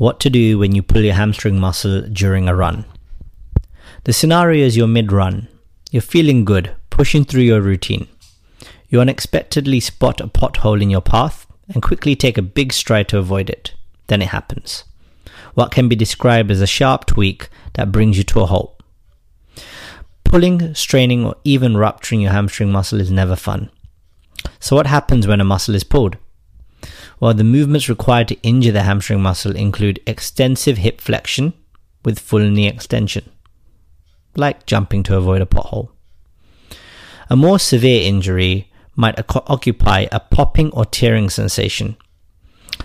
What to do when you pull your hamstring muscle during a run. The scenario is you're mid run. You're feeling good, pushing through your routine. You unexpectedly spot a pothole in your path and quickly take a big stride to avoid it. Then it happens. What can be described as a sharp tweak that brings you to a halt. Pulling, straining, or even rupturing your hamstring muscle is never fun. So, what happens when a muscle is pulled? Well, the movements required to injure the hamstring muscle include extensive hip flexion with full knee extension, like jumping to avoid a pothole. A more severe injury might occupy a popping or tearing sensation.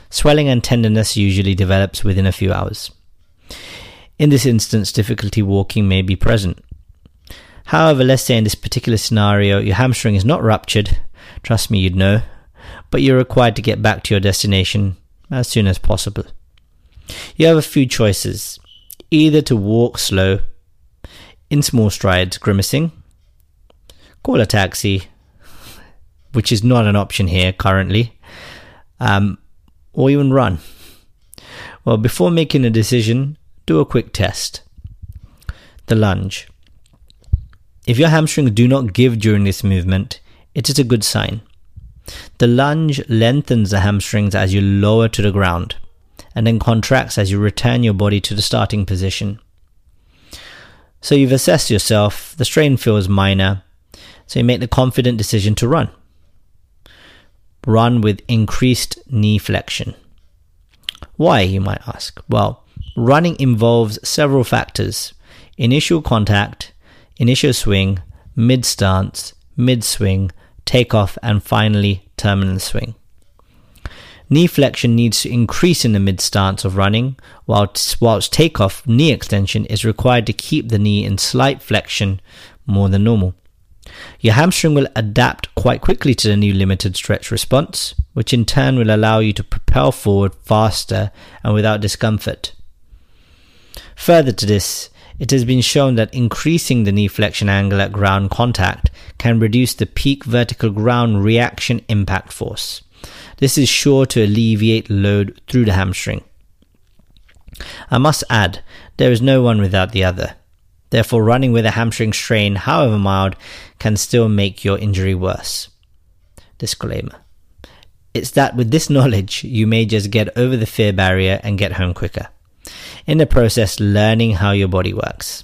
Swelling and tenderness usually develops within a few hours. In this instance, difficulty walking may be present. However, let's say in this particular scenario, your hamstring is not ruptured. Trust me, you'd know but you're required to get back to your destination as soon as possible. You have a few choices either to walk slow, in small strides, grimacing, call a taxi, which is not an option here currently, um, or even run. Well, before making a decision, do a quick test. The lunge. If your hamstrings do not give during this movement, it is a good sign. The lunge lengthens the hamstrings as you lower to the ground and then contracts as you return your body to the starting position. So you've assessed yourself, the strain feels minor, so you make the confident decision to run. Run with increased knee flexion. Why, you might ask? Well, running involves several factors initial contact, initial swing, mid stance, mid swing, takeoff, and finally terminal swing. Knee flexion needs to increase in the mid stance of running, whilst, whilst takeoff knee extension is required to keep the knee in slight flexion more than normal. Your hamstring will adapt quite quickly to the new limited stretch response, which in turn will allow you to propel forward faster and without discomfort. Further to this, it has been shown that increasing the knee flexion angle at ground contact can reduce the peak vertical ground reaction impact force. This is sure to alleviate load through the hamstring. I must add, there is no one without the other. Therefore, running with a hamstring strain, however mild, can still make your injury worse. Disclaimer. It's that with this knowledge, you may just get over the fear barrier and get home quicker in the process learning how your body works.